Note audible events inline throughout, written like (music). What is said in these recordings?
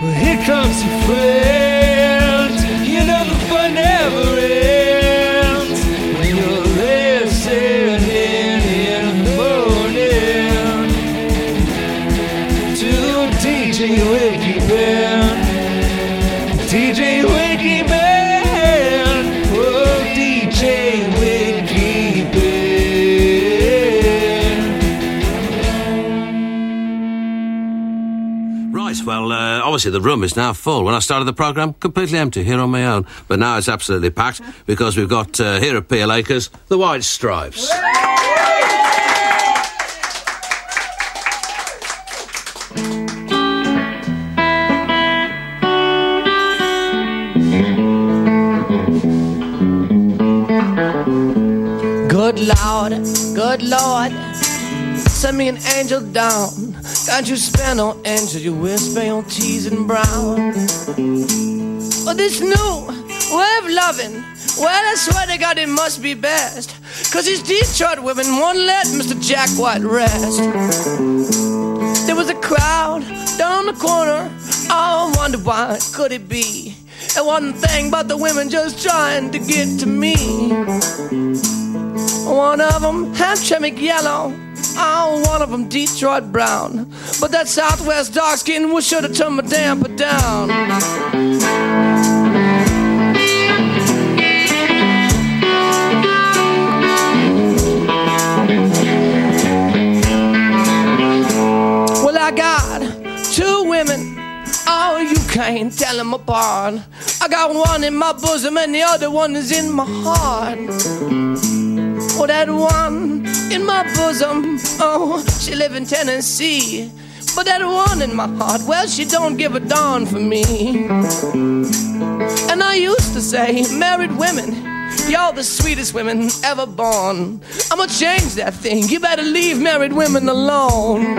Well, here comes your friend. Obviously the room is now full. When I started the programme, completely empty here on my own. But now it's absolutely packed (laughs) because we've got uh, here at Peel Acres the White Stripes. Good Lord, good Lord, send me an angel down. Can't you spare no angel, you whisper your teas and brown. Oh, this new way of loving, well, I swear to God it must be best. Cause these Detroit women won't let Mr. Jack White rest. There was a crowd down the corner, I wonder why could it be? It wasn't a thing but the women just trying to get to me. One of them Hamtramck yellow, oh, one of them Detroit brown. But that Southwest dark skin was sure to turn my damper down. Well, I got two women. Oh, you can't tell them apart. I got one in my bosom and the other one is in my heart. Oh, that one in my bosom. Oh, she live in Tennessee. But that one in my heart, well, she don't give a darn for me. And I used to say, married women, y'all the sweetest women ever born. I'ma change that thing. You better leave married women alone.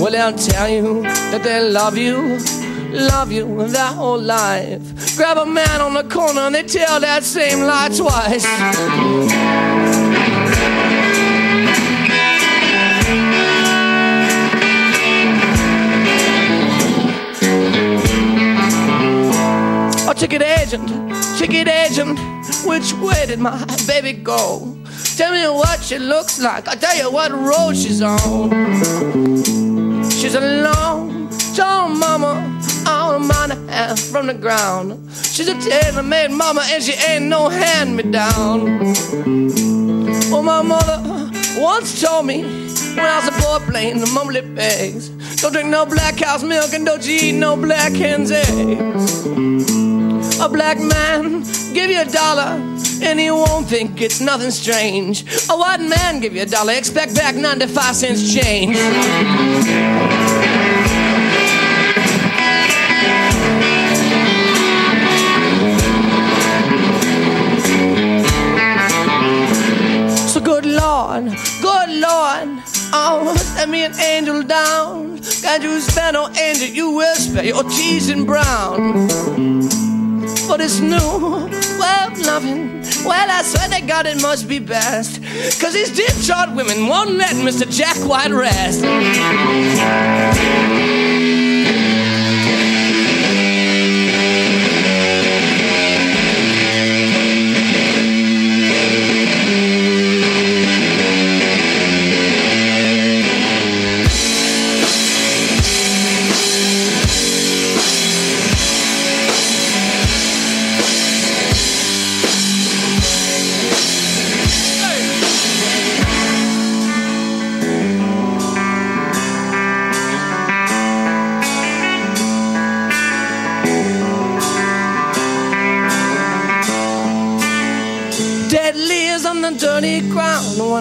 Well, they'll tell you that they love you, love you their whole life. Grab a man on the corner and they tell that same lie twice. Oh, ticket agent, ticket agent, which way did my baby go? Tell me what she looks like. I'll tell you what road she's on. She's a long, tall mama, all a mile and a half from the ground. She's a tailor-made mama, and she ain't no hand-me-down. Well, my mother uh, once told me when I was a boy playing the mumbly pigs, don't drink no black cow's milk and don't you eat no black hen's eggs. A black man give you a dollar and he won't think it's nothing strange. A white man give you a dollar, expect back 95 cents change. Lord, good Lord, oh, send me an angel down. Can't you spare no angel, you will spare your cheese and brown. For this new of loving, well, I swear to God it must be best. Cause these Detroit women won't let Mr. Jack White rest.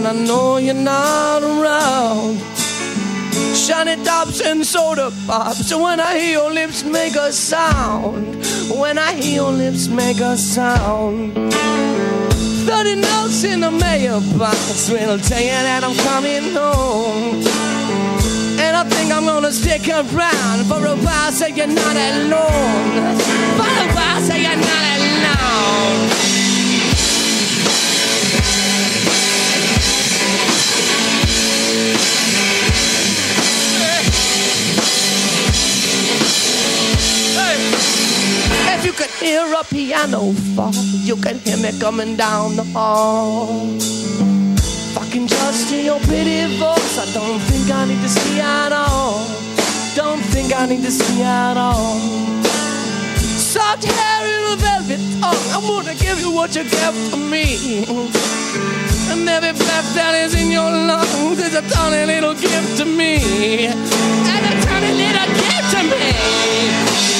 I know you're not around. Shiny tops and soda pops when I hear your lips make a sound. When I hear your lips make a sound. Thirty notes in the mailbox will tell you that I'm coming home. And I think I'm gonna stick around for a while so you're not alone. For a while so you're not alone. Can hear a piano fall. You can hear me coming down the hall. If I can just hear your pretty voice, I don't think I need to see at all. Don't think I need to see at all. Soft hair in a velvet tongue. I'm gonna give you what you get from me. And every breath that is in your lungs is a tiny little gift to me. And a tiny little gift to me.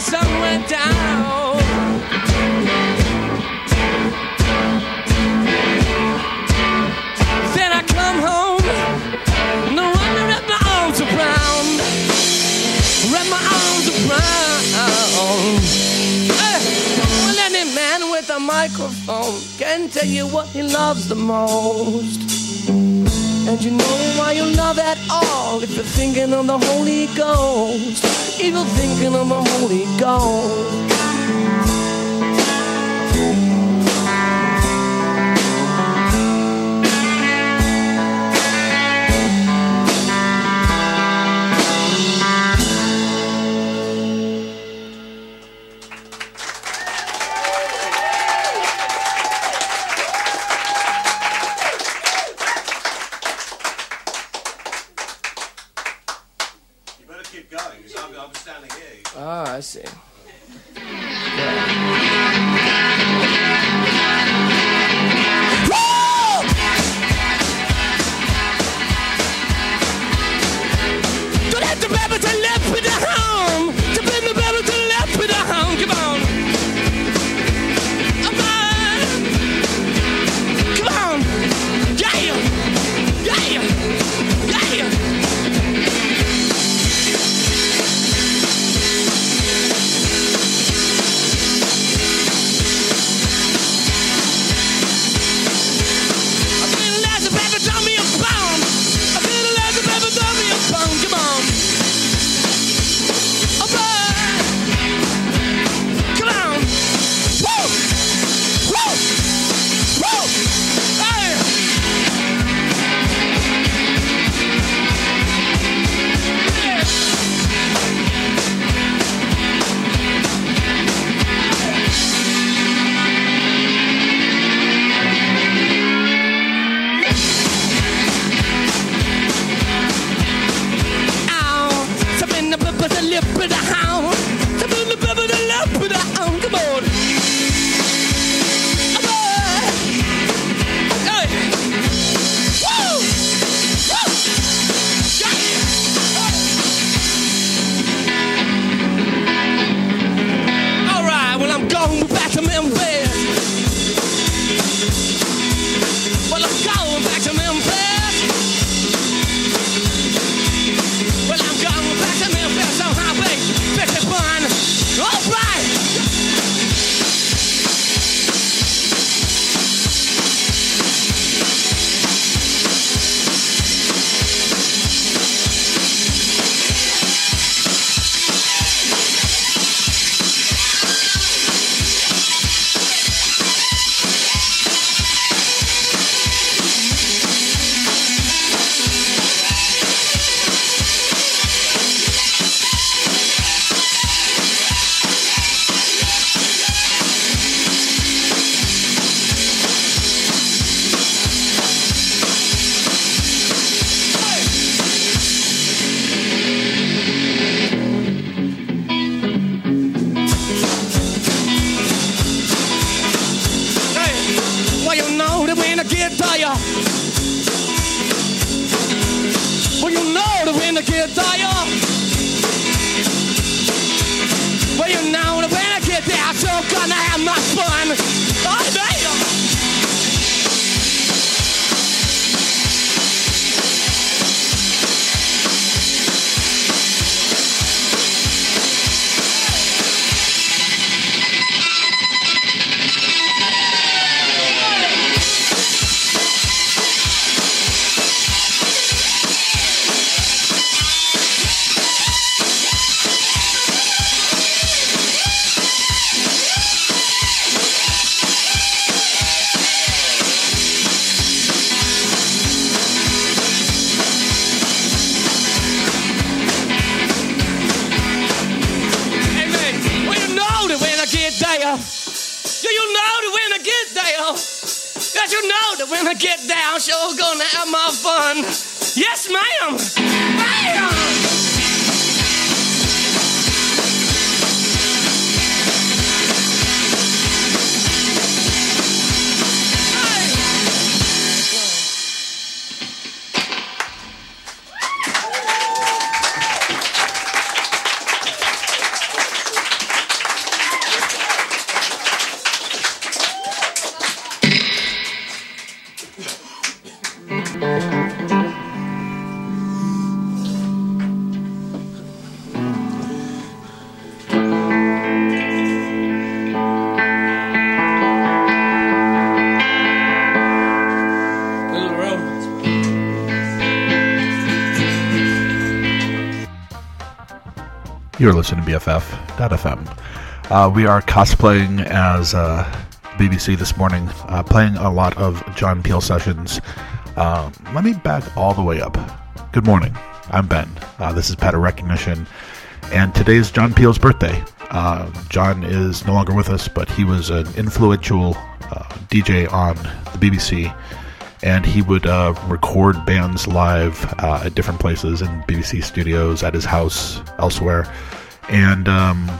Sun went down. Then I come home, no wonder wrap my arms around, wrap my arms around. Hey, well, any man with a microphone can tell you what he loves the most. And you know why you love at all if you're thinking of the Holy Ghost. If you're thinking of the Holy Ghost. You're listening to BFF.fm. Uh, we are cosplaying as uh, BBC this morning, uh, playing a lot of John Peel sessions. Um, let me back all the way up. Good morning. I'm Ben. Uh, this is Pattern Recognition, and today is John Peel's birthday. Uh, John is no longer with us, but he was an influential uh, DJ on the BBC and he would uh, record bands live uh, at different places in BBC studios, at his house, elsewhere, and um,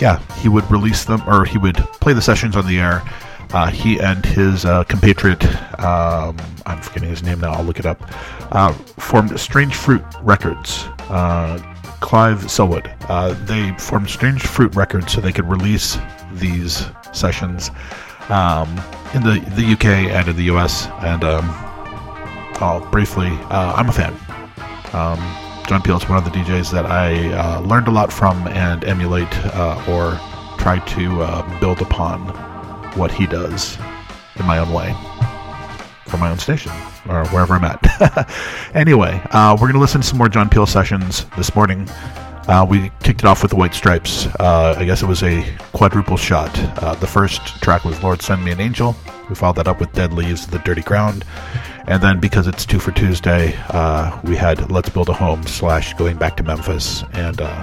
yeah, he would release them or he would play the sessions on the air. Uh, he and his uh, compatriot, um, I'm forgetting his name now, I'll look it up, uh, formed Strange Fruit Records. Uh, Clive Selwood. Uh, they formed Strange Fruit Records so they could release these sessions um, in the, the UK and in the US. And um, I'll briefly, uh, I'm a fan. Um, John Peel is one of the DJs that I uh, learned a lot from and emulate uh, or try to uh, build upon what he does in my own way for my own station or wherever I'm at. (laughs) anyway, uh, we're going to listen to some more John Peel sessions this morning. Uh, we kicked it off with the White Stripes. Uh, I guess it was a quadruple shot. Uh, the first track was Lord Send Me an Angel. We followed that up with Dead Leaves, The Dirty Ground. And then because it's two for Tuesday, uh, we had Let's Build a Home slash Going Back to Memphis. And uh,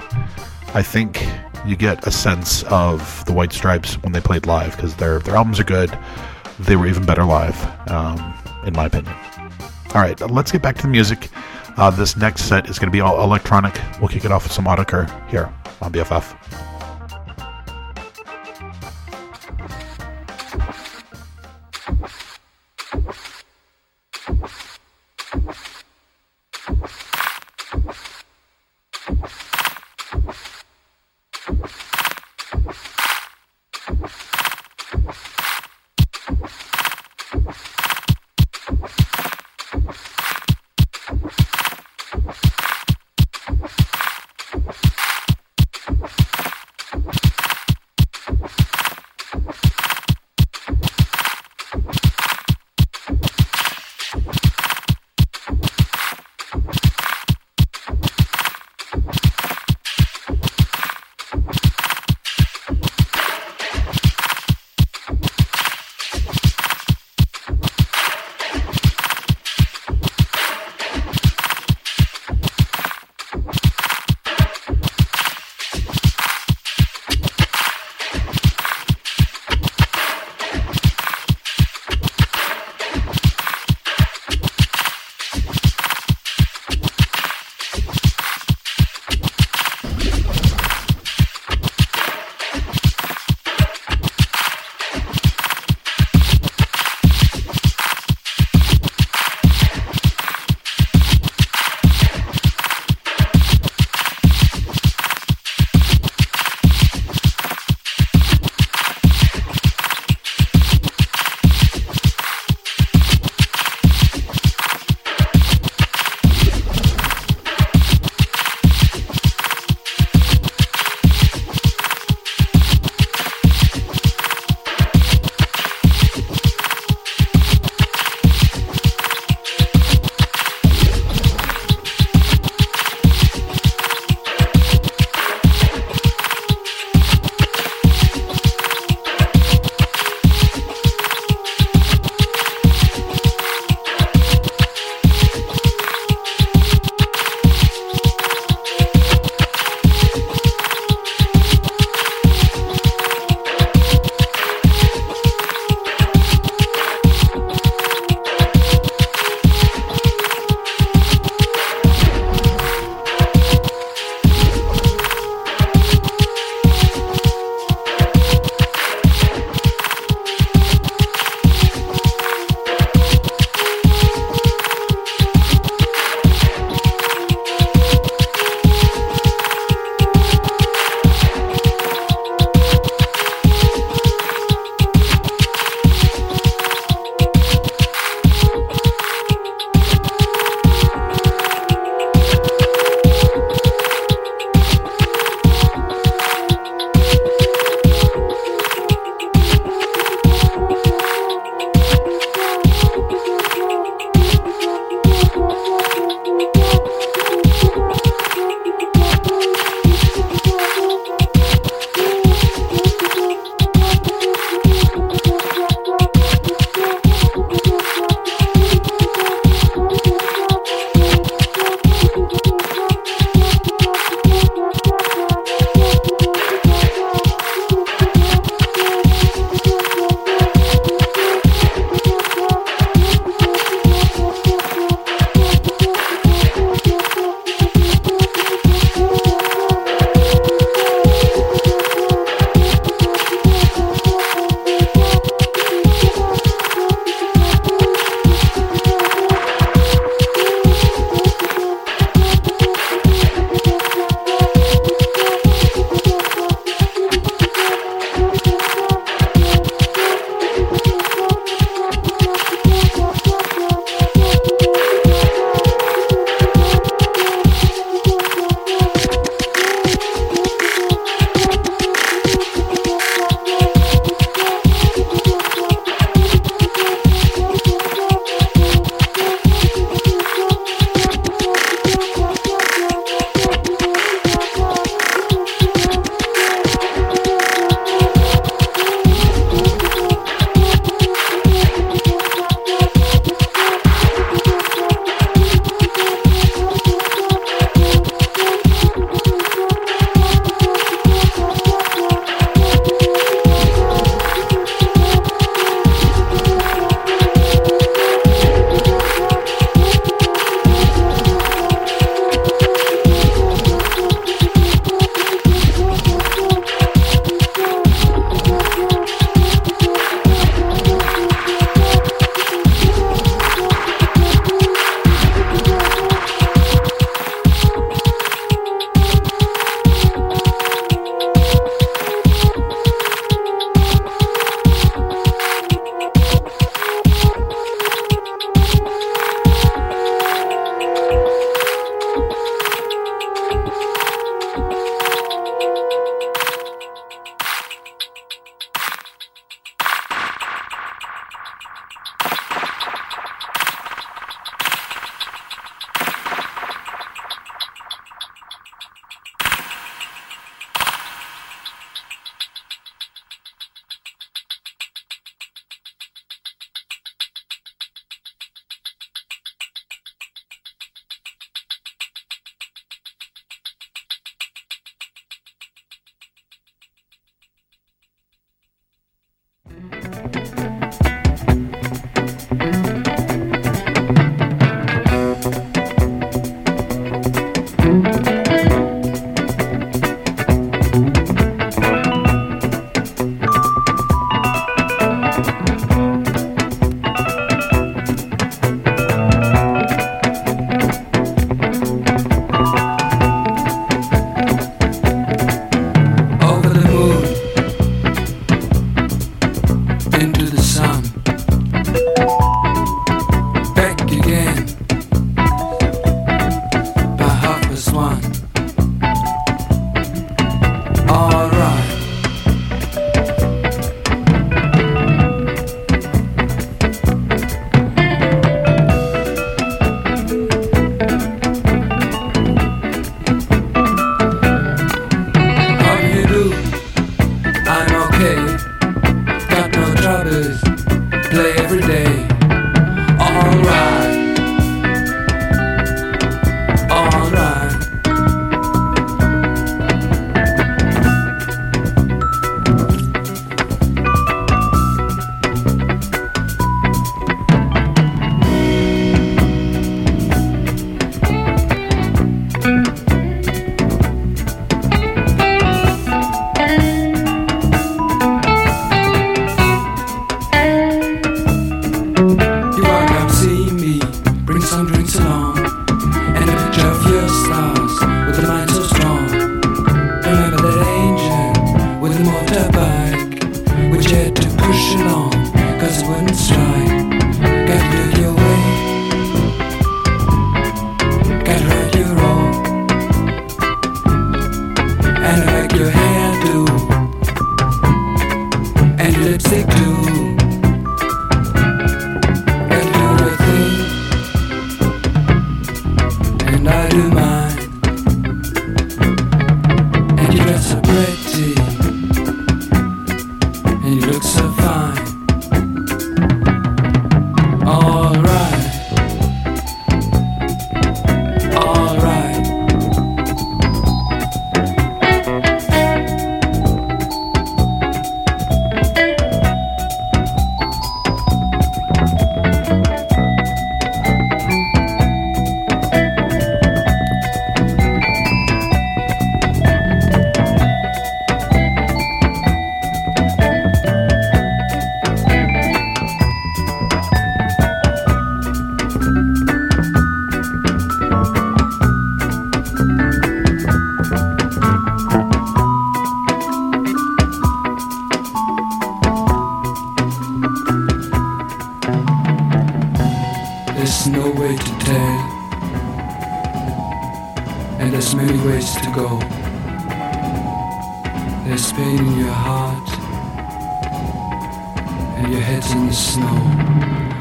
I think you get a sense of the White Stripes when they played live because their, their albums are good. They were even better live, um, in my opinion. All right, let's get back to the music. Uh, this next set is going to be all electronic. We'll kick it off with some Autechre here on BFF. you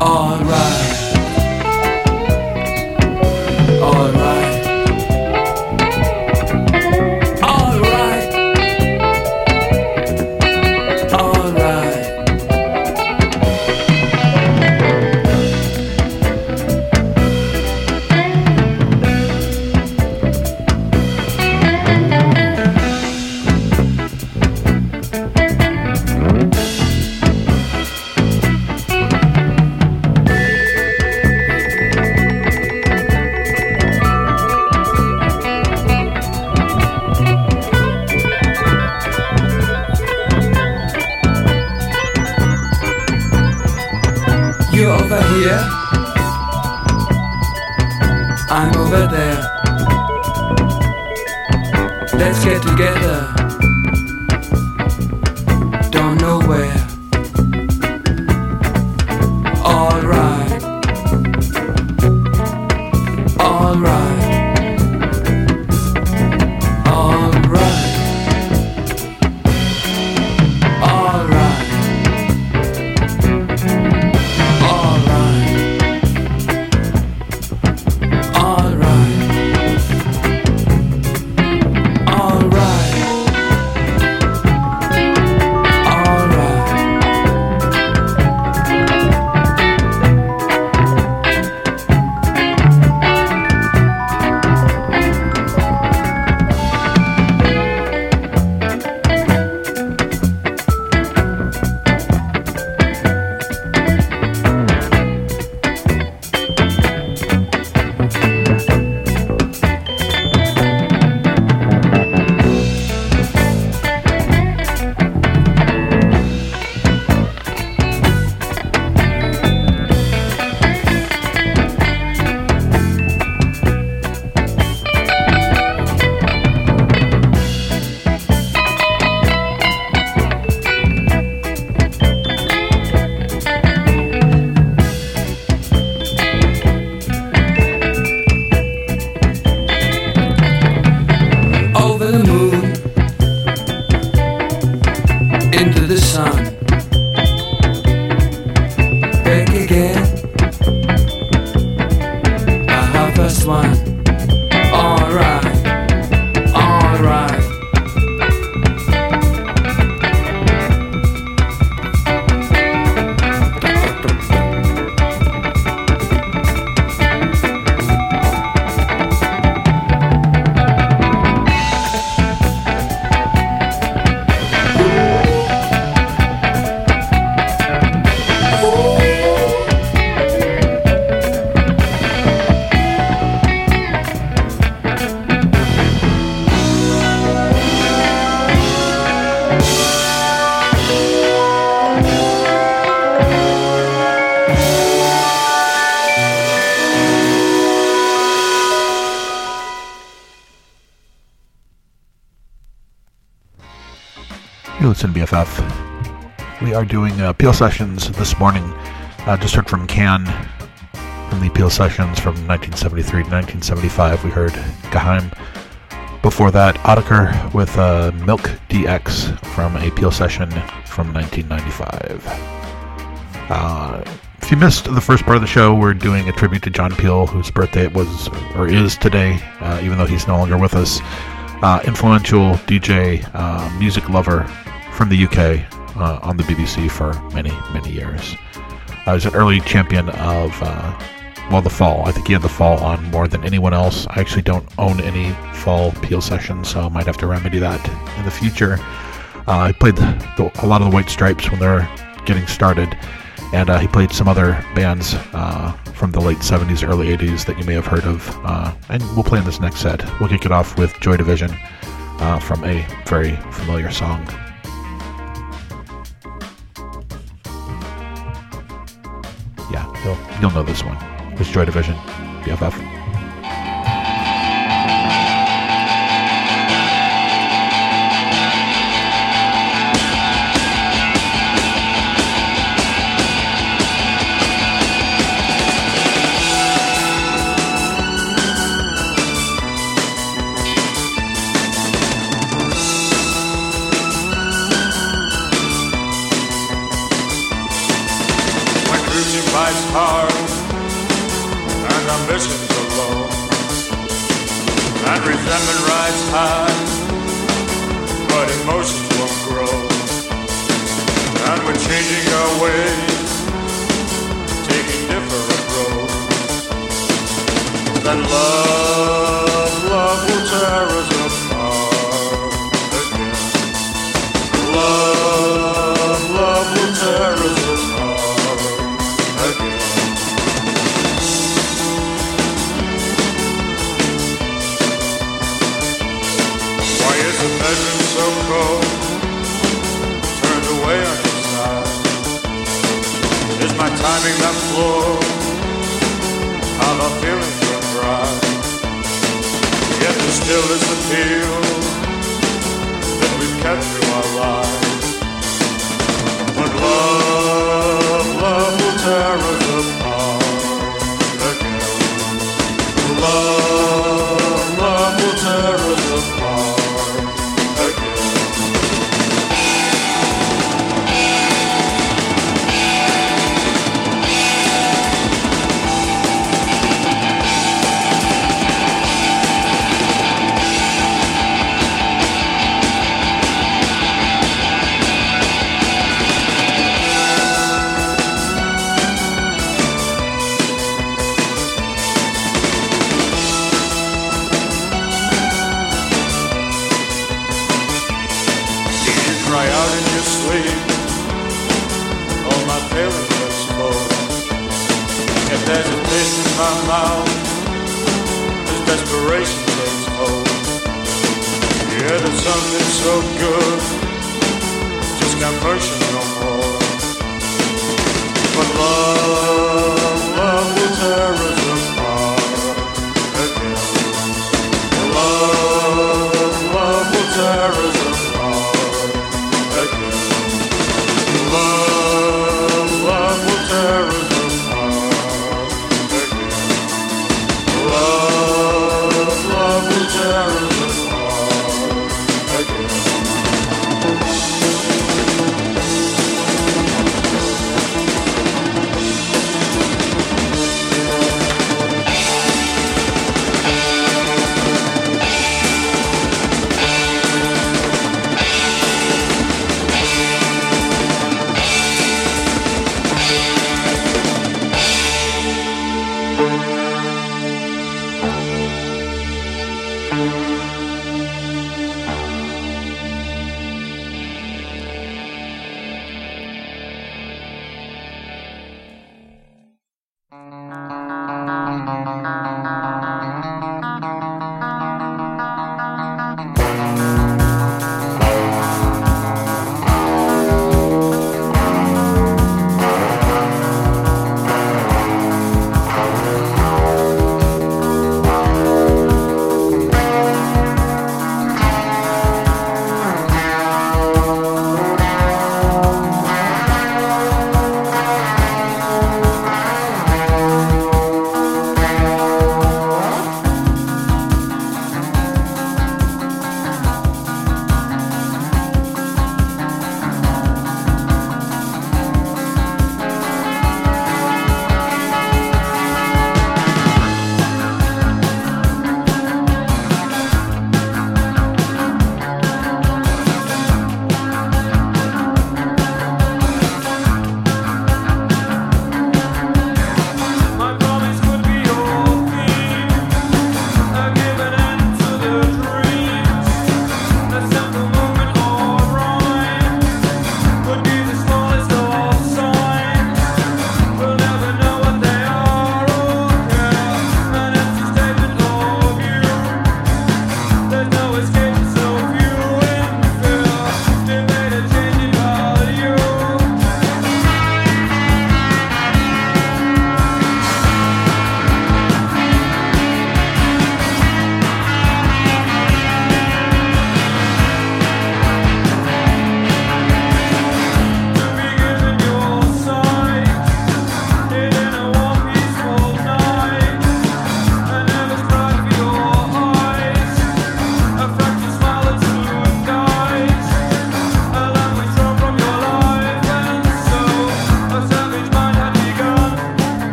Alright, are doing uh, Peel Sessions this morning. Uh, just heard from Can from the Peel Sessions from 1973 to 1975. We heard Geheim. Before that, Autechre with uh, Milk DX from a Peel Session from 1995. Uh, if you missed the first part of the show, we're doing a tribute to John Peel, whose birthday it was or is today, uh, even though he's no longer with us. Uh, influential DJ, music lover from the UK uh, on the BBC for many, many years. I was an early champion of, uh, well, the fall. I think he had the fall on more than anyone else. I actually don't own any fall Peel sessions, so I might have to remedy that in the future. Uh, he played the, the, a lot of the White Stripes when they were getting started, and uh, he played some other bands uh, from the late 70s, early 80s that you may have heard of. Uh, and we'll play in this next set. We'll kick it off with Joy Division from a very familiar song. You'll, you'll know this one. It's Joy Division, BFF. resentment rides high, but emotions won't grow. And we're changing our ways, taking different roads. And love. climbing that floor, how the not feeling so proud. Yet there still is the feel that we've kept through our lives. But love, love will tear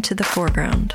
to the foreground.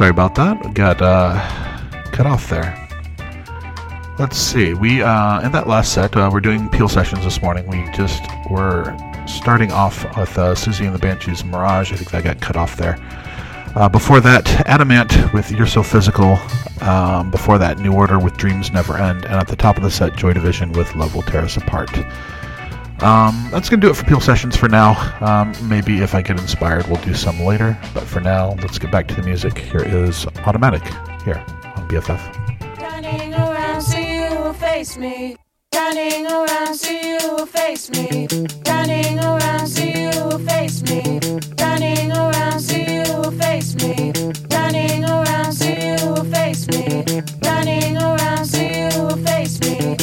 Sorry about that. Got uh, cut off there. Let's see. We uh, in that last set, uh, we're doing peel sessions this morning. We just were starting off with uh, Siouxsie and the Banshees Mirage. I think that got cut off there. Uh, before that, Adam Ant with You're So Physical. Um, before that, New Order with Dreams Never End. And at the top of the set, Joy Division with Love Will Tear Us Apart. Um, that's going to do it for Peel Sessions for now. Um, maybe if I get inspired, we'll do some later. But for now, let's get back to the music. Here is Automatic here on BFF. Turning around, see you will face me. Turning around, see you will face me. Turning around, see you will face me. Turning around, see you will face me. Turning around, see you will face me. Turning around, see you will face me.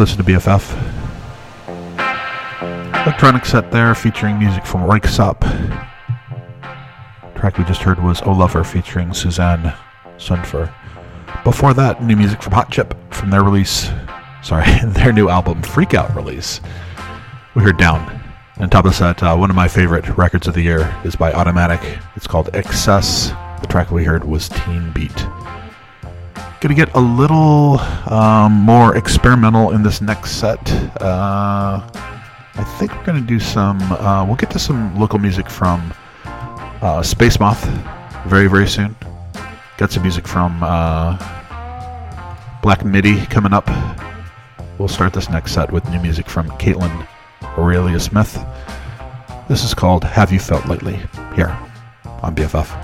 Listen to BFF. Electronic set there featuring music from Röyksopp. Track we just heard was O Lover featuring Susanne Sundfør. Before that, new music from Hot Chip from their release, sorry, (laughs) their new album Freak Out release. We heard Down. And top of the set, uh, one of my favorite records of the year is by Automatic. It's called Excess. The track we heard was Teen Beat. Gonna get a little um, more experimental in this next set. Uh, I think we're gonna do some. Uh, we'll get to some local music from uh, Space Moth very very soon. Got some music from uh, Black Midi coming up. We'll start this next set with new music from Kaitlyn Aurelia Smith. This is called Have You Felt Lately? Here on BFF.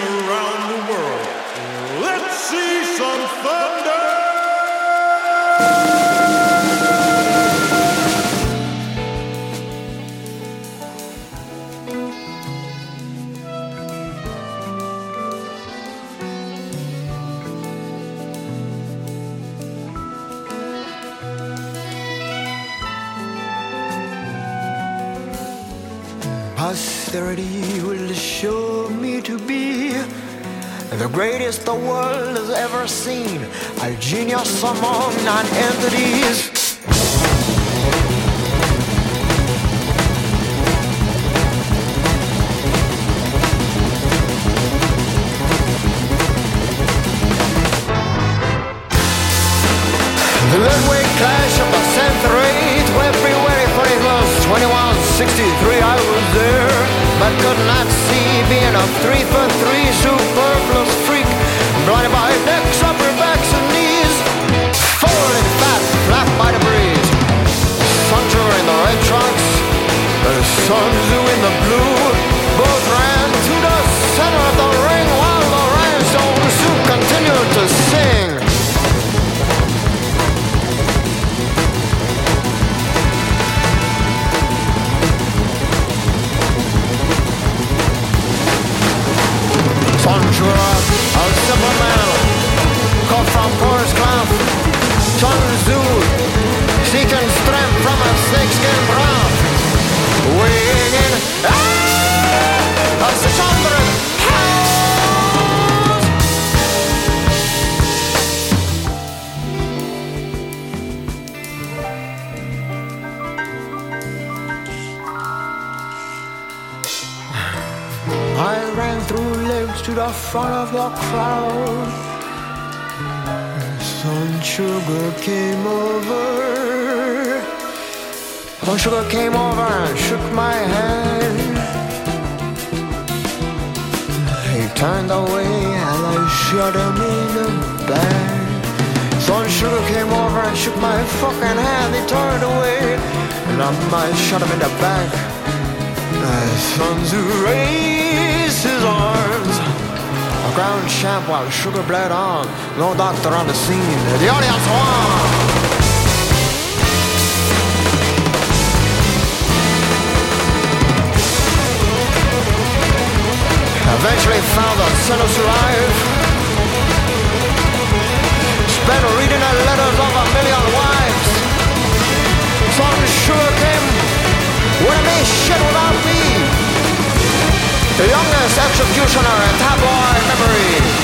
around the world. Let's see some thunder! posterity greatest the world has ever seen. A genius among non-entities. The midway clash of the century, February 21st, 2163, I was there, but could not see being a three for Sun the front of the crowd. Sun Sugar came over. Sun Sugar came over and shook my hand. He turned away and I shot him in the back. Sun Sugar came over and shook my fucking hand. He turned away and I might shot him in the back. Sun Tzu raised his arms. A ground champ while sugar bled on. No doctor on the scene. The audience won. Eventually found the sinners alive. Spent reading the letters of a million wives. Some sugar came have made shit without me. The youngest executioner in tabloid memory.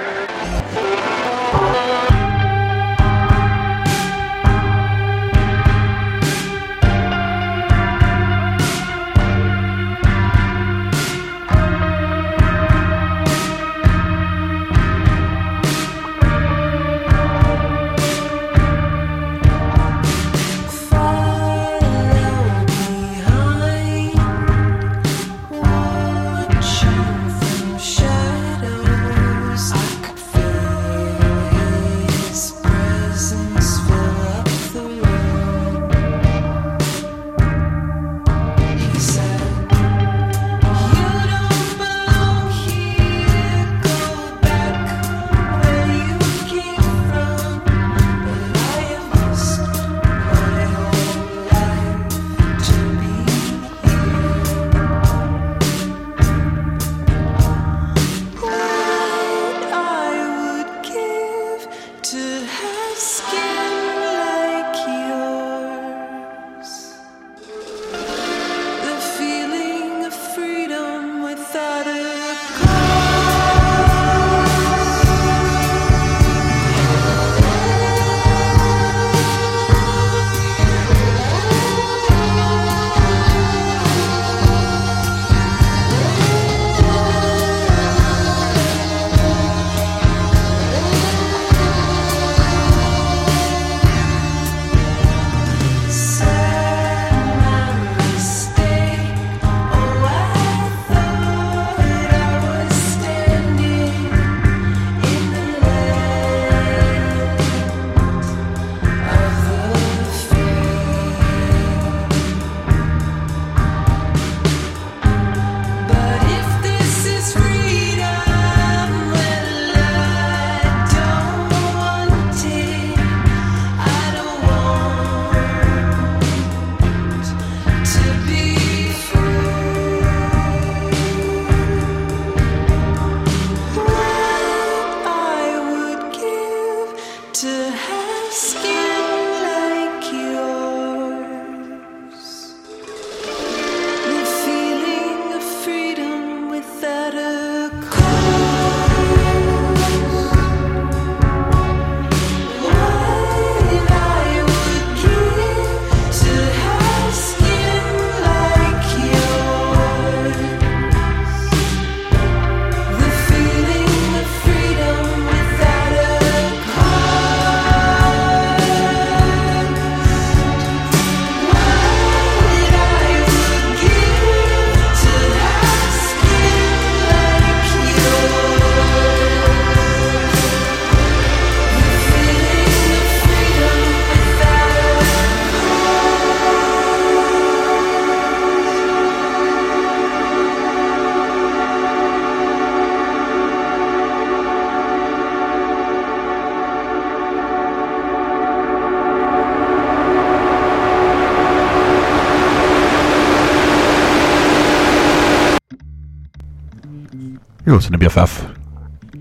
You're listening to BFF.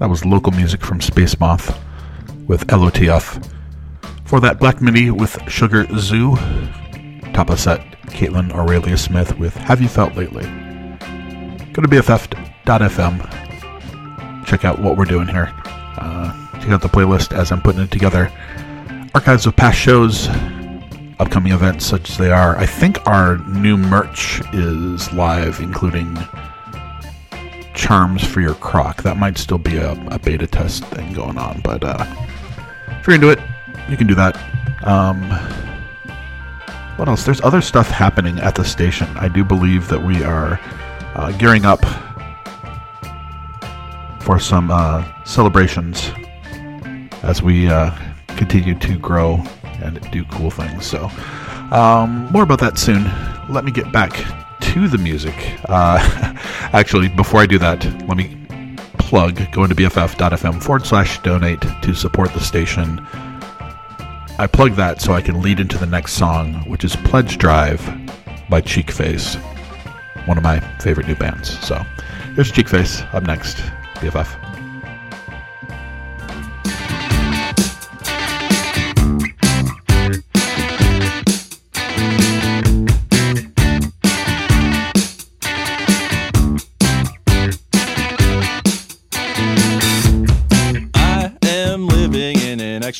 That was local music from Space Moth with LOTF. For that, Black Midi with Sugar Zoo. Top of set, Kaitlyn Aurelia Smith with Have You Felt Lately. Go to BFF.fm. Check out what we're doing here. Uh, check out the playlist as I'm putting it together. Archives of past shows, upcoming events such as they are. I think our new merch is live, including charms for your croc. That might still be a, a beta test thing going on, but uh, if you're into it, you can do that. Um, what else? There's other stuff happening at the station. I do believe that we are uh, gearing up for some uh, celebrations as we uh, continue to grow and do cool things. So, um, more about that soon. Let me get back to the music. Uh, (laughs) actually, before I do that, let me plug go into bff.fm forward slash donate to support the station. I plug that so I can lead into the next song, which is Pledge Drive by Cheekface, one of my favorite new bands. So here's Cheekface up next, BFF.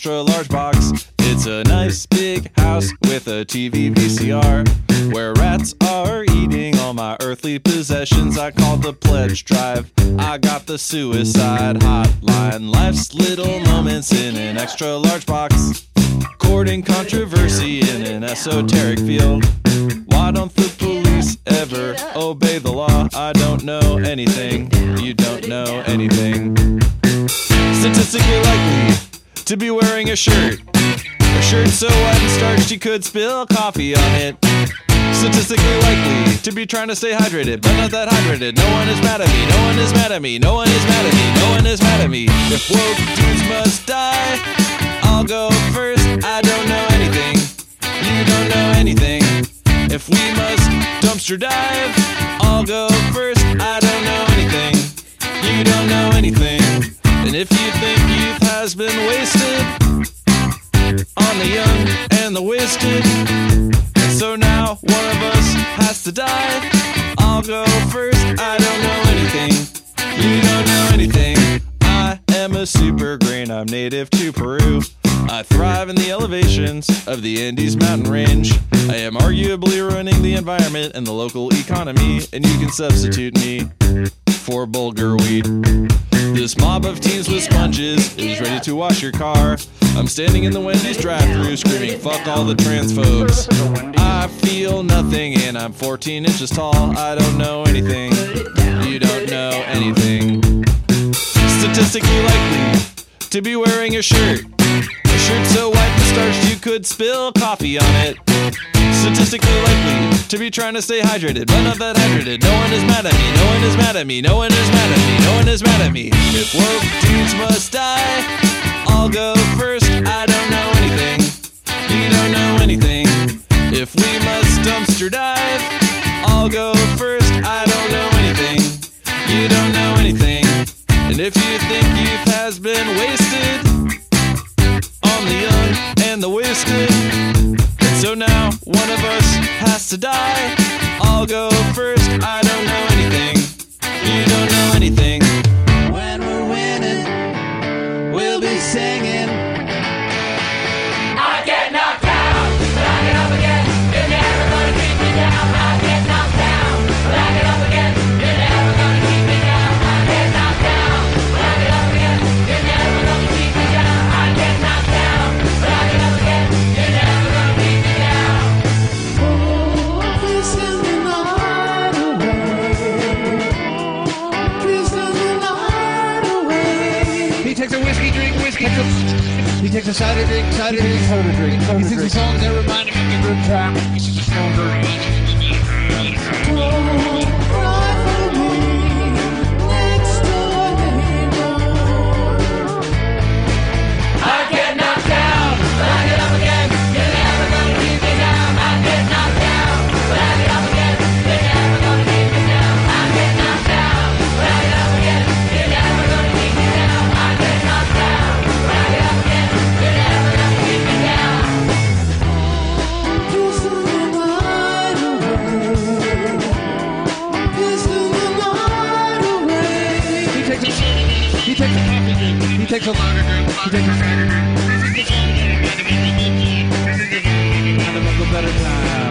Extra large box. It's a nice big house with a TV VCR where rats are eating all my earthly possessions. I called the pledge drive. I got the suicide hotline. Life's little moments in an extra large box. Courting controversy in an esoteric field. Why don't the police ever obey the law? I don't know anything. You don't know anything statistically likely to be wearing a shirt. A shirt so white and starched you could spill coffee on it. Statistically likely to be trying to stay hydrated, but not that hydrated. No one is mad at me, no one is mad at me, no one is mad at me, no one is mad at me. If woke dudes must die, I'll go first. I don't know anything, you don't know anything. If we must dumpster dive, I'll go first. I don't know anything, you don't know anything. And if you think youth has been wasted on the young and the wasted, so now one of us has to die. I'll go first. I don't know anything. You don't know anything. I am a super green. I'm native to Peru. I thrive in the elevations of the Andes mountain range. I am arguably ruining the environment and the local economy, and you can substitute me for bulgur weed. This mob of teens with sponges is ready to wash your car. I'm standing in the Wendy's drive-thru screaming, fuck all the transphobes. I feel nothing and I'm 14 inches tall. I don't know anything. You don't know anything. Statistically likely to be wearing a shirt. Shirt so white and starched you could spill coffee on it. Statistically likely to be trying to stay hydrated, but not that hydrated. No one is mad at me, no one is mad at me, no one is mad at me, no one is mad at me. If woke dudes must die, I'll go first. I don't know anything, you don't know anything. If we must dumpster dive, I'll go first. I don't know anything, you don't know anything. And if you think youth has been wasted on the young and the wasted, so now one of us has to die. I'll go first. I a cider drink, cider drink, soda drink. He sings a song that remind him of a good time. He sings a takes a longer, group. He takes a standard a better time.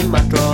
in my drawer.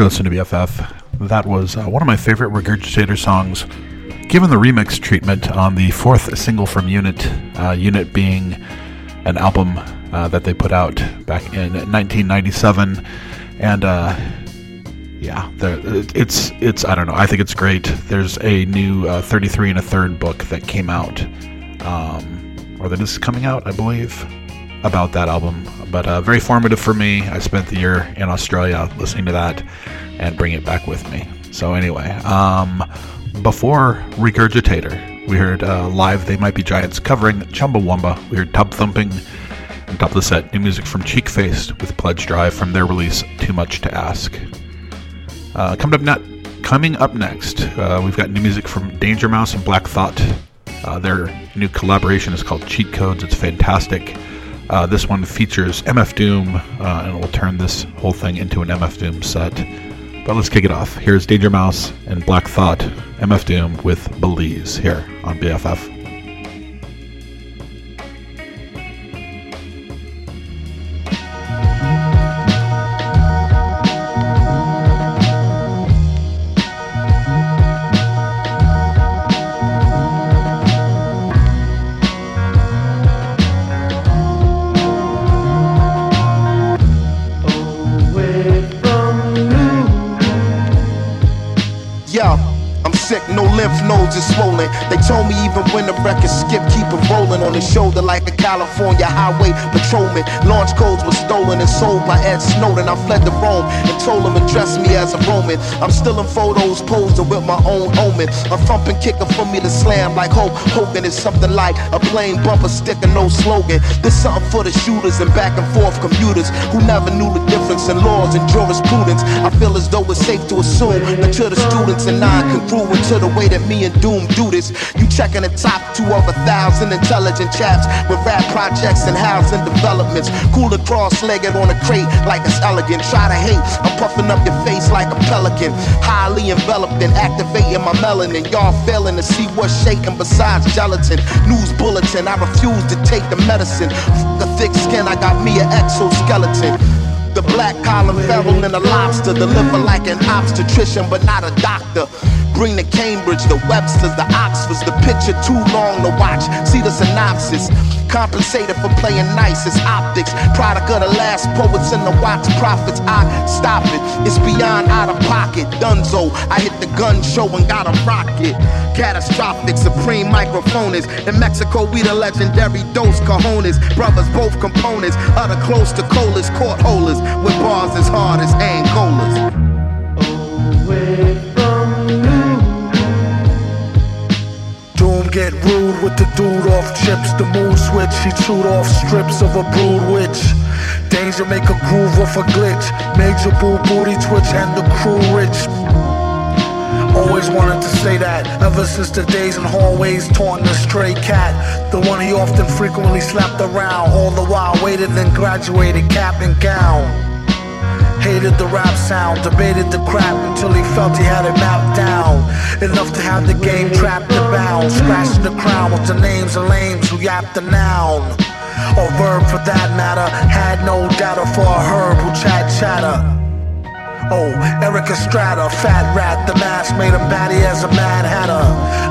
You're listening to BFF. That was uh, one of my favorite Regurgitator songs, given the remix treatment on the fourth single from Unit, uh, Unit being an album uh, that they put out back in 1997. And uh, yeah, it's, it's, I don't know, I think it's great. There's a new uh, 33 and a third book that came out, um, or that is coming out, I believe about that album, but uh, very formative for me. I spent the year in Australia listening to that and bring it back with me. So anyway, um, before Regurgitator, we heard uh, live They Might Be Giants covering Chumbawamba. We heard Tub Thumping. On top of the set, new music from Cheek Faced with Pledge Drive from their release Too Much to Ask. Uh, coming up ne- coming up next, uh, we've got new music from Danger Mouse and Black Thought. Uh, their new collaboration is called Cheat Codes. It's fantastic. Uh, this one features MF Doom, uh, and we'll turn this whole thing into an MF Doom set. But let's kick it off. Here's Danger Mouse and Black Thought, MF Doom with Belize here on BFF. On the shoulder like a California highway patrolman. Launch codes were stolen and sold by Ed Snowden. I fled to Rome and told him to dress me as a Roman. I'm still in photos posing with my own omen. A thumping kicker for me to slam like hope. Hoping it's something like a plain bumper sticker, no slogan. This something for the shooters and back and forth commuters who never knew the difference in laws and jurisprudence. I feel as though it's safe to assume that to the students and non-congruent to the way that me and Doom do this. You checking the top two of a thousand intelligent chaps with rap projects and housing developments. Cooler cross-legged on a crate like it's elegant. Try to hate, I'm puffing up your face like a pelican. Highly enveloped and activating my melanin. Y'all failing to see what's shaking besides gelatin. News bulletin, I refuse to take the medicine. The thick skin, I got me an exoskeleton. The black collar feral and a lobster. Deliver like an obstetrician, but not a doctor. Bring the Cambridge, the Websters, the Oxfords. The picture too long to watch. See the synopsis. Compensated for playing nice. It's optics. Product of the last poets and the watch prophets. I stop it. It's beyond out of pocket. Dunzo. I hit the gun show and got a rocket. Catastrophic, supreme microphonist. In Mexico, we the legendary Dos Cajones. Brothers, both components. Other close to colas, court holders. With bars as hard as Angolas. Get rude with the dude off chips, the mood switch. He chewed off strips of a brood witch. Danger make a groove off a glitch. Major boo booty twitch and the crew rich. Always wanted to say that ever since the days in hallways taunting the stray cat. The one he often frequently slapped around, all the while waited and graduated cap and gown. Hated the rap sound, debated the crap until he felt he had it mapped down. Enough to have the game trapped and bound. Scratching the crown with the names of lames who yapped the noun. Or verb for that matter. Had no data for a herb who chat chatter. Oh, Erik Estrada, fat rat, the mask made him batty as a mad hatter.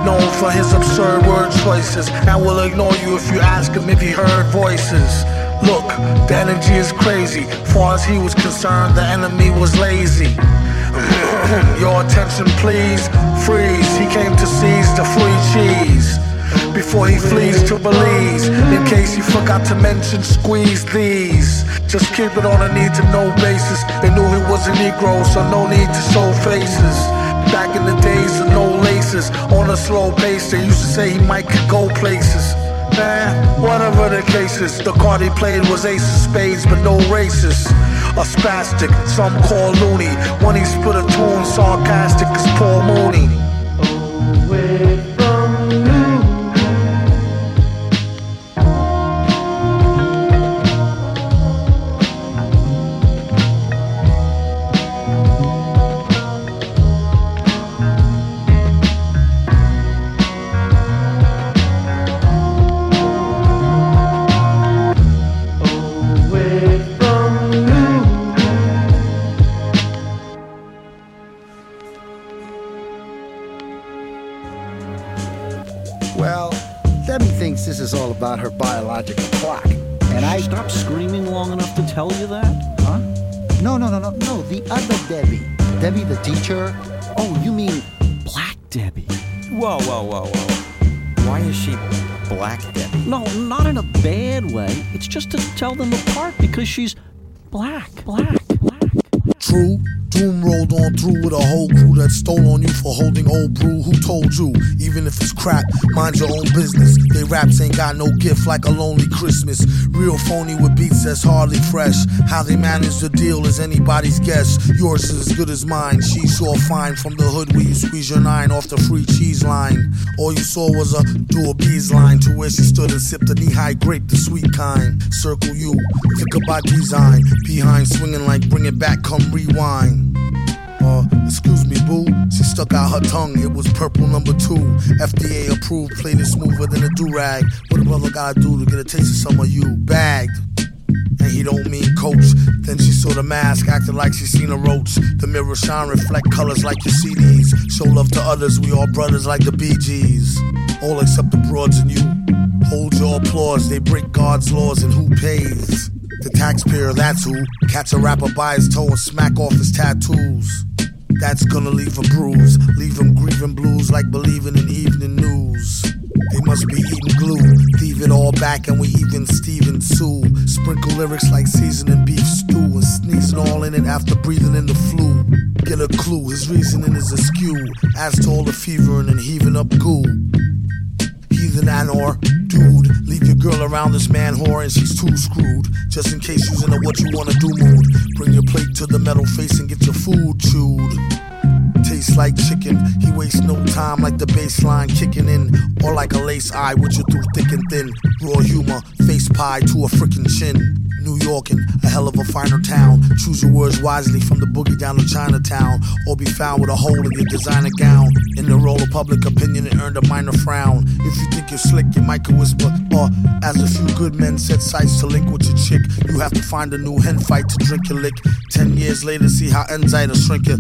Known for his absurd word choices, and will ignore you if you ask him if he heard voices. Look, the energy is crazy. Far as he was concerned, the enemy was lazy. (clears throat) Your attention, please. Freeze. He came to seize the free cheese. Before he flees to Belize, in case he forgot to mention, squeeze these. Just keep it on a need to know basis. They knew he was a Negro, so no need to show faces. Back in the days of no laces, on a slow pace, they used to say he might could go places. Man, whatever the case is, the card he played was ace of spades, but no races. A spastic, some call loony. When he split a tune, sarcastic as Paul Mooney. About her biological clock. And I. Stop screaming long enough to tell you that? Huh? No, no, no, no, no. The other Debbie. Debbie, the teacher. Oh, you mean Black Debbie? Whoa, whoa, whoa, whoa. Why is she Black Debbie? No, not in a bad way. It's just to tell them apart because she's black, black. That stole on you for holding old brew. Who told you? Even if it's crap, mind your own business. They raps ain't got no gift like a lonely Christmas. Real phony with beats that's hardly fresh. How they manage the deal is anybody's guess. Yours is as good as mine. She saw fine from the hood where you squeeze your nine off the free cheese line. All you saw was a do a bees line to where she stood and sipped a knee high grape, the sweet kind. Circle you, think about design. Behind swinging like bring it back, come rewind. Uh, excuse me, boo. She stuck out her tongue. It was purple number two. FDA approved, played it smoother than a do rag. What a brother gotta do to get a taste of some of you? Bagged. And he don't mean coach. Then she saw the mask, acting like she seen a roach. The mirror shine, reflect colors like your CDs. Show love to others, we all brothers like the Bee Gees. All except the broads and you. Hold your applause, they break God's laws, and who pays? The taxpayer, that's who. Catch a rapper by his toe and smack off his tattoos. That's gonna leave a bruise, leave him grieving blues like believing in evening news. They must be eating glue, thieve it all back and we even Steven Sue. Sprinkle lyrics like seasoning beef stew and sneezing all in it after breathing in the flu. Get a clue, his reasoning is askew, as to all the fevering and heaving up goo. Heathen and or dude, leave your girl around this man whore and she's too screwed. Just in case she's in a what you wanna do mood. Bring your plate to the metal face and get your food chewed. Tastes like chicken, he wastes no time like the baseline kicking in. Or like a lace eye with you through thick and thin. Raw humor, face pie to a freaking chin. New York and a hell of a finer town. Choose your words wisely from the boogie down to Chinatown. Or be found with a hole in your designer gown. In the role of public opinion, it earned a minor frown. If you think you're slick, you might whisper. Or as a few good men set sights to link with your chick, you have to find a new hen fight to drink your lick. Ten years later, see how enzyme shrink your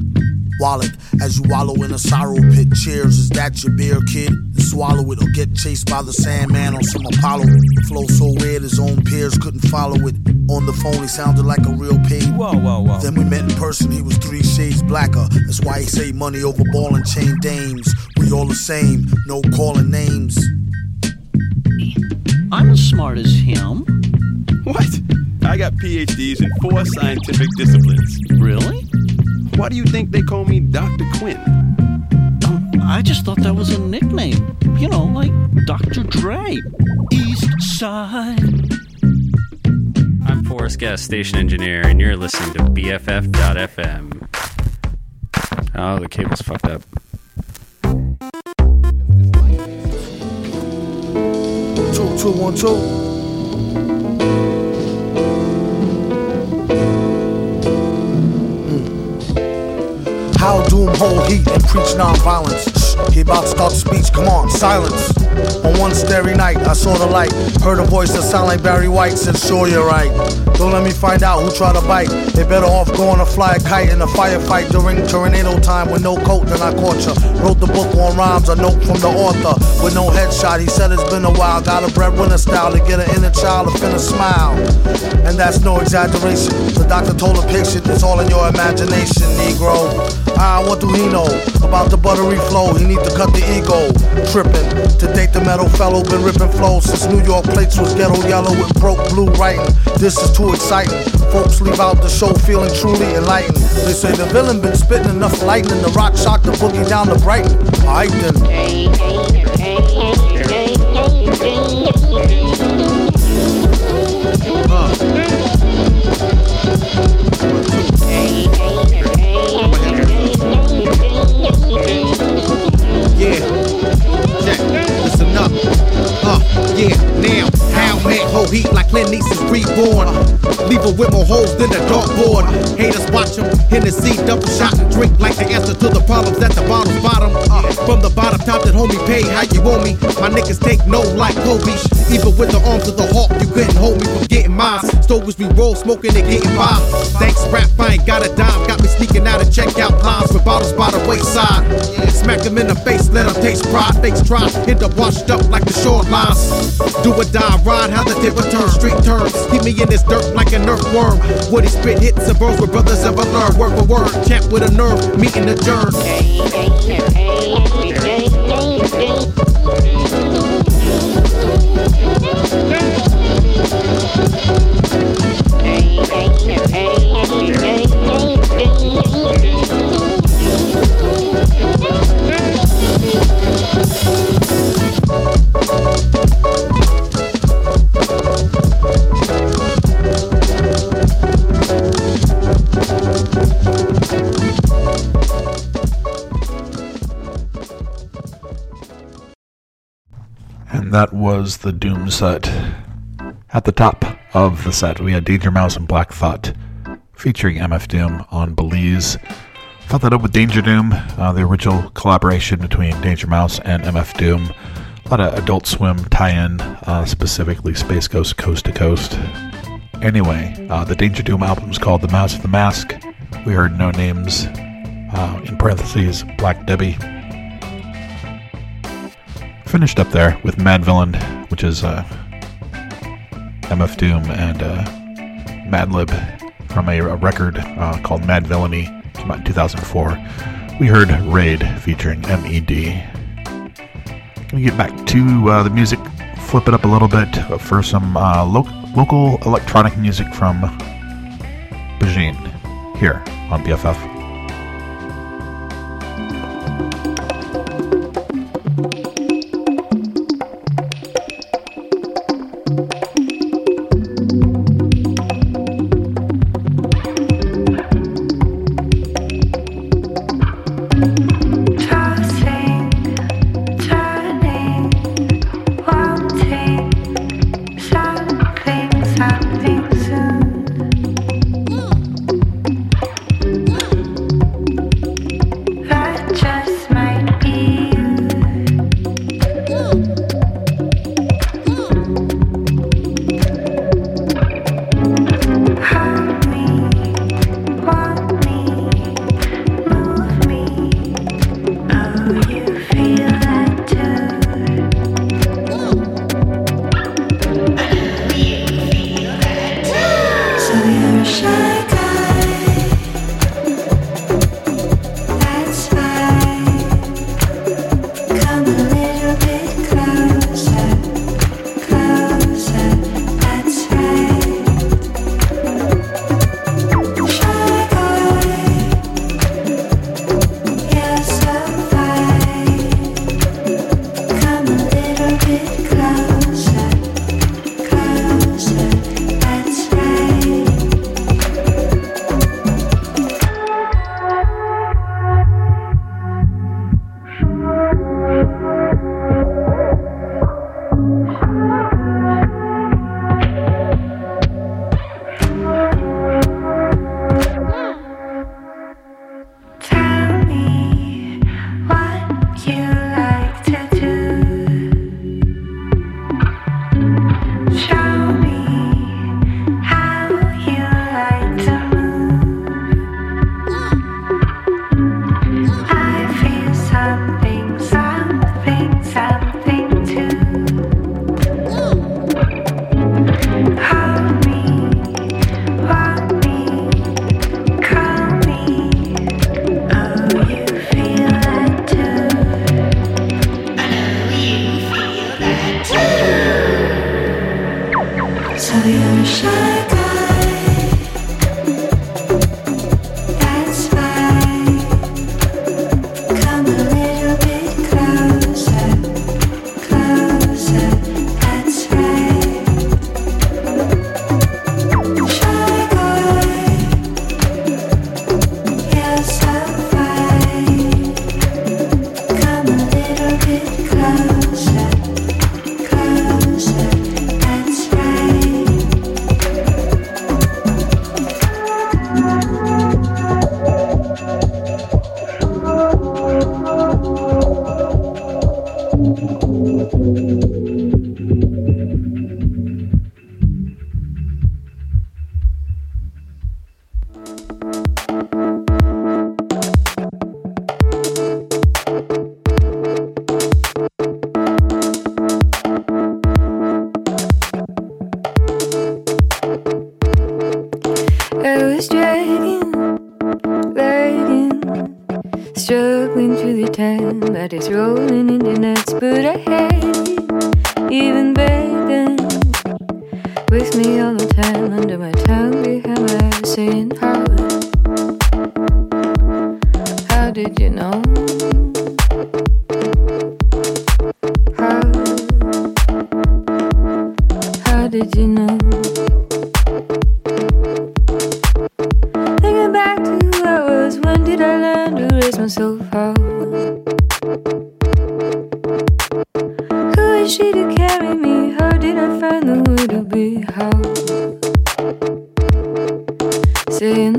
wallet as you wallow in a sorrow pit. Cheers, is that your beer, kid? And Swallow it or get chased by the Sandman on some Apollo. Flow so weird his own peers couldn't follow it. On the phone, he sounded like a real pig. Whoa, whoa, whoa. Then we met in person, he was three shades blacker. That's why he say money over ball and chain dames. We all the same, no calling names. I'm as smart as him. What? I got PhDs in four scientific disciplines. Really? Why do you think they call me Dr. Quinn? Um, I just thought that was a nickname. You know, like Dr. Dre. East Side. I'm Forrest Guest, station engineer, and you're listening to BFF.FM. Oh, the cable's fucked up. Two, two, one, two. Hold heat and preach nonviolence. Shh, He about to start the speech. Come on, silence. On one starry night, I saw the light. Heard a voice that sounded like Barry White. Said, "Sure, you're right. Don't let me find out who tried to bite. They better off going to fly a kite in a firefight during tornado time with no coat. Then I caught ya. Wrote the book on rhymes. A note from the author with no headshot. He said it's been a while. Got a breadwinner style to get an inner child to finna smile. And that's no exaggeration. The doctor told a patient it's all in your imagination, Negro. Ah, what do he know about the buttery flow? He need to cut the ego. Tripping to date the metal fellow, been rippin' flows since New York plates was ghetto yellow with broke blue writing. This is too exciting. Folks leave out the show feeling truly enlightened. They say the villain been spittin' enough lightning to rock shock the boogie down to Brighton. Alright then. Yeah. Hold heat like Clint East's reborn. Leave her with more holes than a dartboard. Haters watch them, Hennessy double shot and drink like the answer to the problems at the bottom. Uh, from the bottom top that homie paid, how you want me? My niggas take no like Kobe. Even with the arms of the hawk, you couldn't hold me from getting mine. Stoves we roll, smoking and getting by. Thanks, rap, I ain't got a dime. Got me sneaking out of checkout lines with bottles by the wayside. Smack them in the face, let them taste pride. Fakes try, end up washed up like the shorelines. Do or die, ride, how the tip return, street turns. Keep me in this dirt like an earthworm. Woody spit hits and bros with brothers of ever learn. Word for word, champ with a nerve, meeting adjourned. And that was the Doom set. At the top of the set, we had Danger Mouse and Black Thought featuring MF Doom on Belize. Followed that up with Danger Doom, uh, the original collaboration between Danger Mouse and MF Doom. A lot of Adult Swim tie in, uh, specifically Space Ghost Coast to Coast. Anyway, uh, the Danger Doom album is called The Mouse of the Mask. We heard No Names, uh, in parentheses, Black Debbie. Finished up there with Madvillain, which is uh, MF Doom and uh, Madlib from a, a record uh, called Madvillainy, came out in 2004. We heard Raid featuring MED. Gonna get back to uh, the music, flip it up a little bit for some uh, lo- local electronic music from Beijing here on BFF. Something, be? How? Saying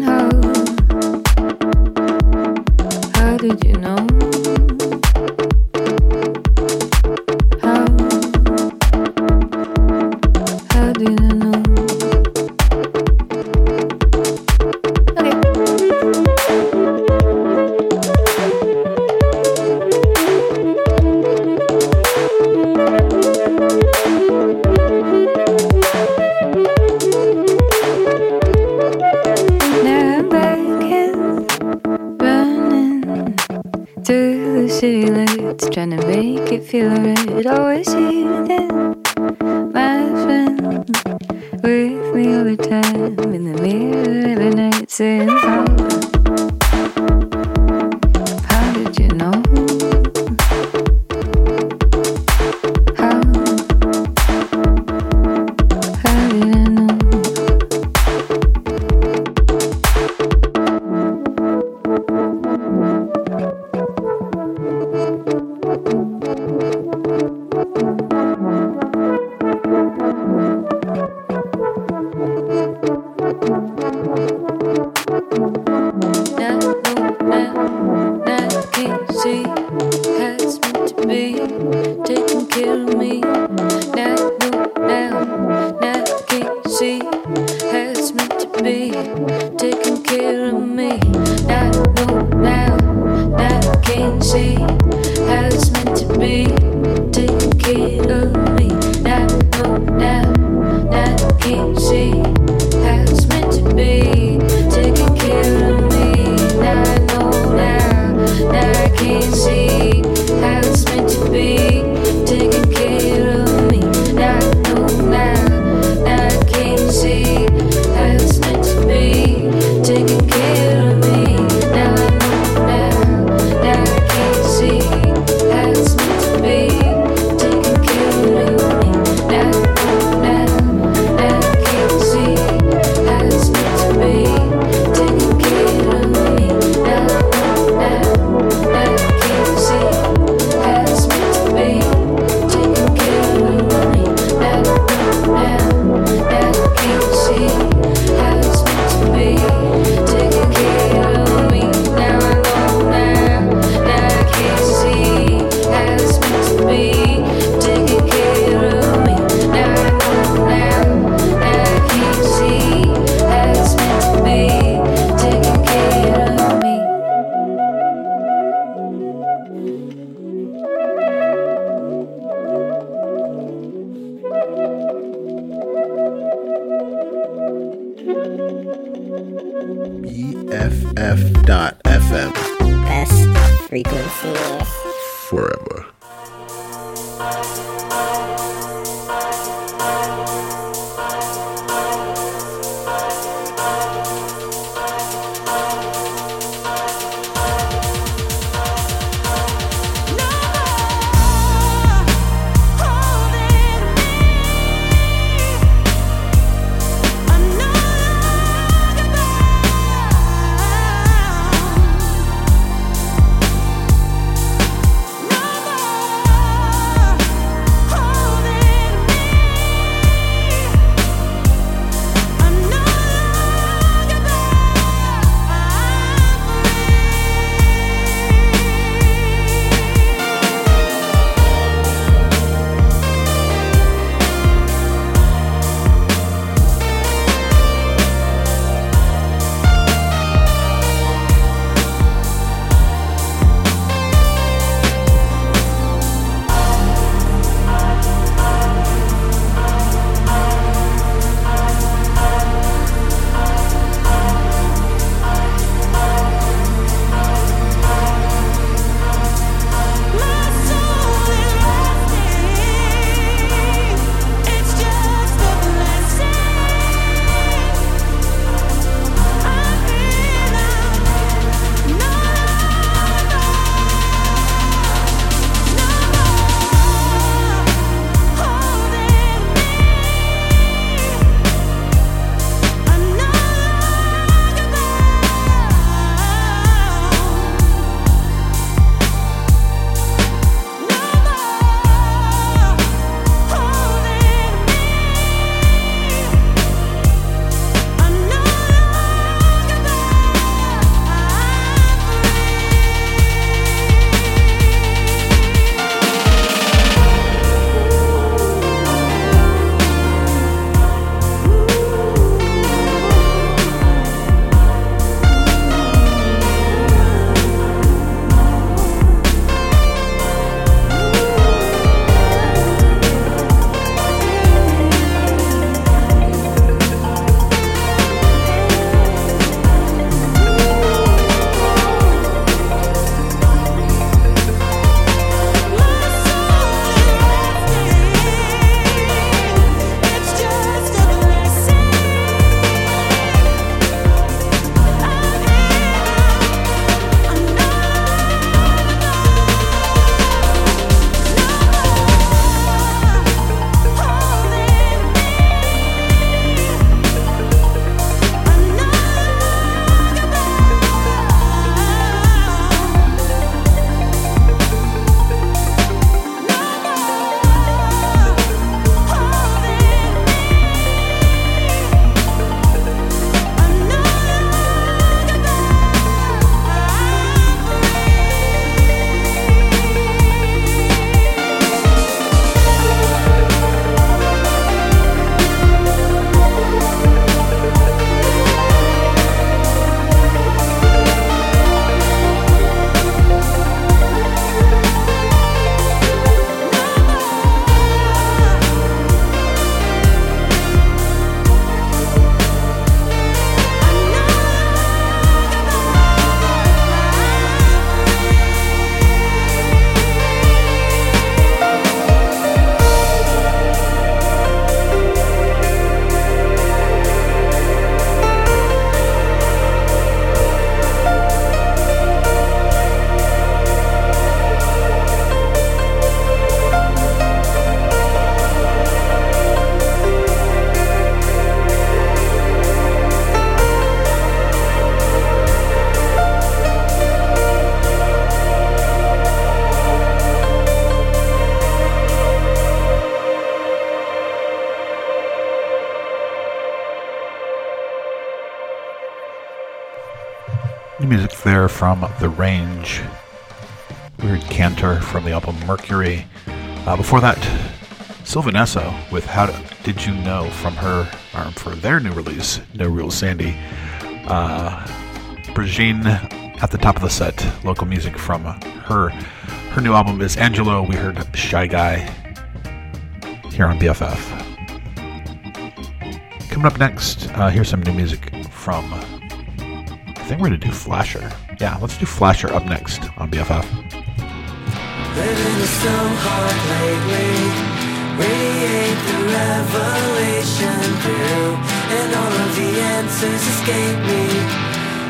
Life there from The Range. We heard Cantor from the album Mercury. Uh, before that, Sylvan Esso with How Did You Know from her, or for their new release, No Rules Sandy. Uh, Brijean at the top of the set, local music from her. Her new album is Angelo. We heard Shy Guy here on BFF. Coming up next, uh, here's some new music from. Think we're going to do Flasher. Yeah, let's do Flasher up next on BFF. Living hard lately. Radiate the revelation through, and all of the answers escape me.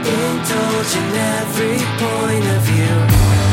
Indulge in every point of view.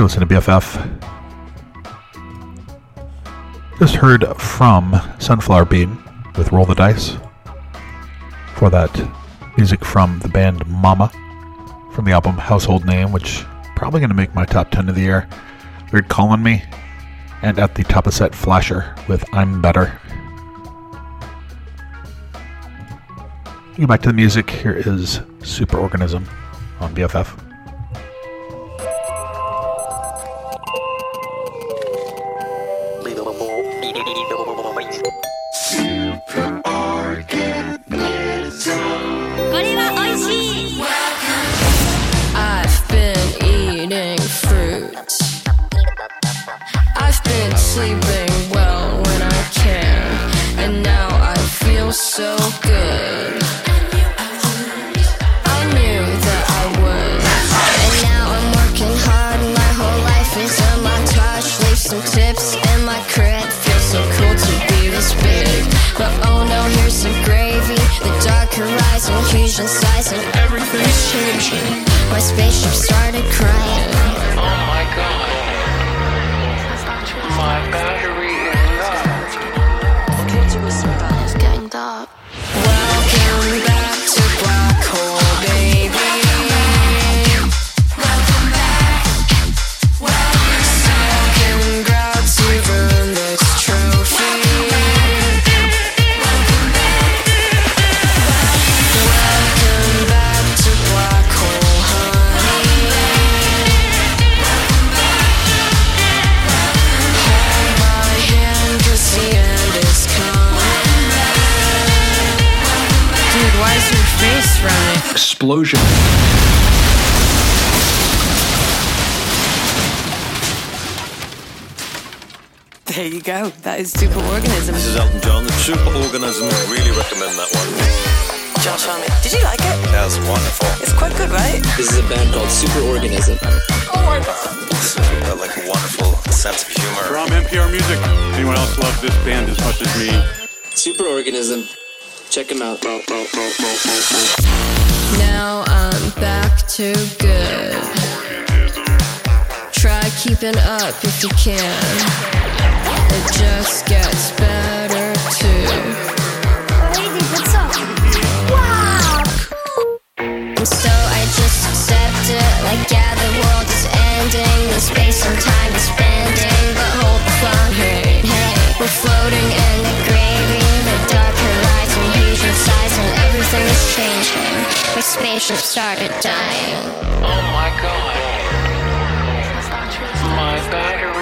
You listen to BFF. Just heard from Sunflower Bean with Roll the Dice. For that, music from the band Momma from the album Household Name, which probably going to make my top 10 of the year. Weird Calling Me. And at the top of set, Flasher with I'm Better. Get back to the music. Here is Superorganism on BFF. Explosion. There you go. That is Superorganism. This is Elton John, the Superorganism. Really recommend that one. Josh Homme. Did you like it? That's wonderful. It's quite good, right? This is a band called Superorganism. Oh my god. It's got like a wonderful sense of humor. From NPR Music. Anyone else love this band as much as me? Superorganism. Check them out. Now I'm back to good. Try keeping up if you can. It just gets better too. My spaceship started dying Oh my god. My battery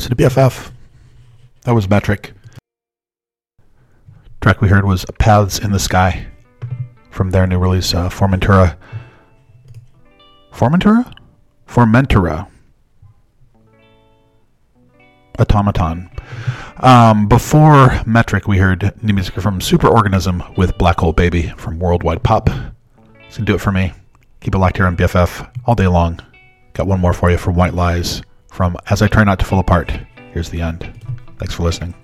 So to the BFF. That was Metric. Track we heard was Paths in the Sky from their new release, uh, Formentera. Formentera? Formentera. Automaton. Um, before Metric, we heard new music from Superorganism with Black Hole Baby from Worldwide Pop. It's going to do it for me. Keep it locked here on BFF all day long. Got one more for you from White Lies from As I Try Not to Fall Apart. Here's the end. Thanks for listening.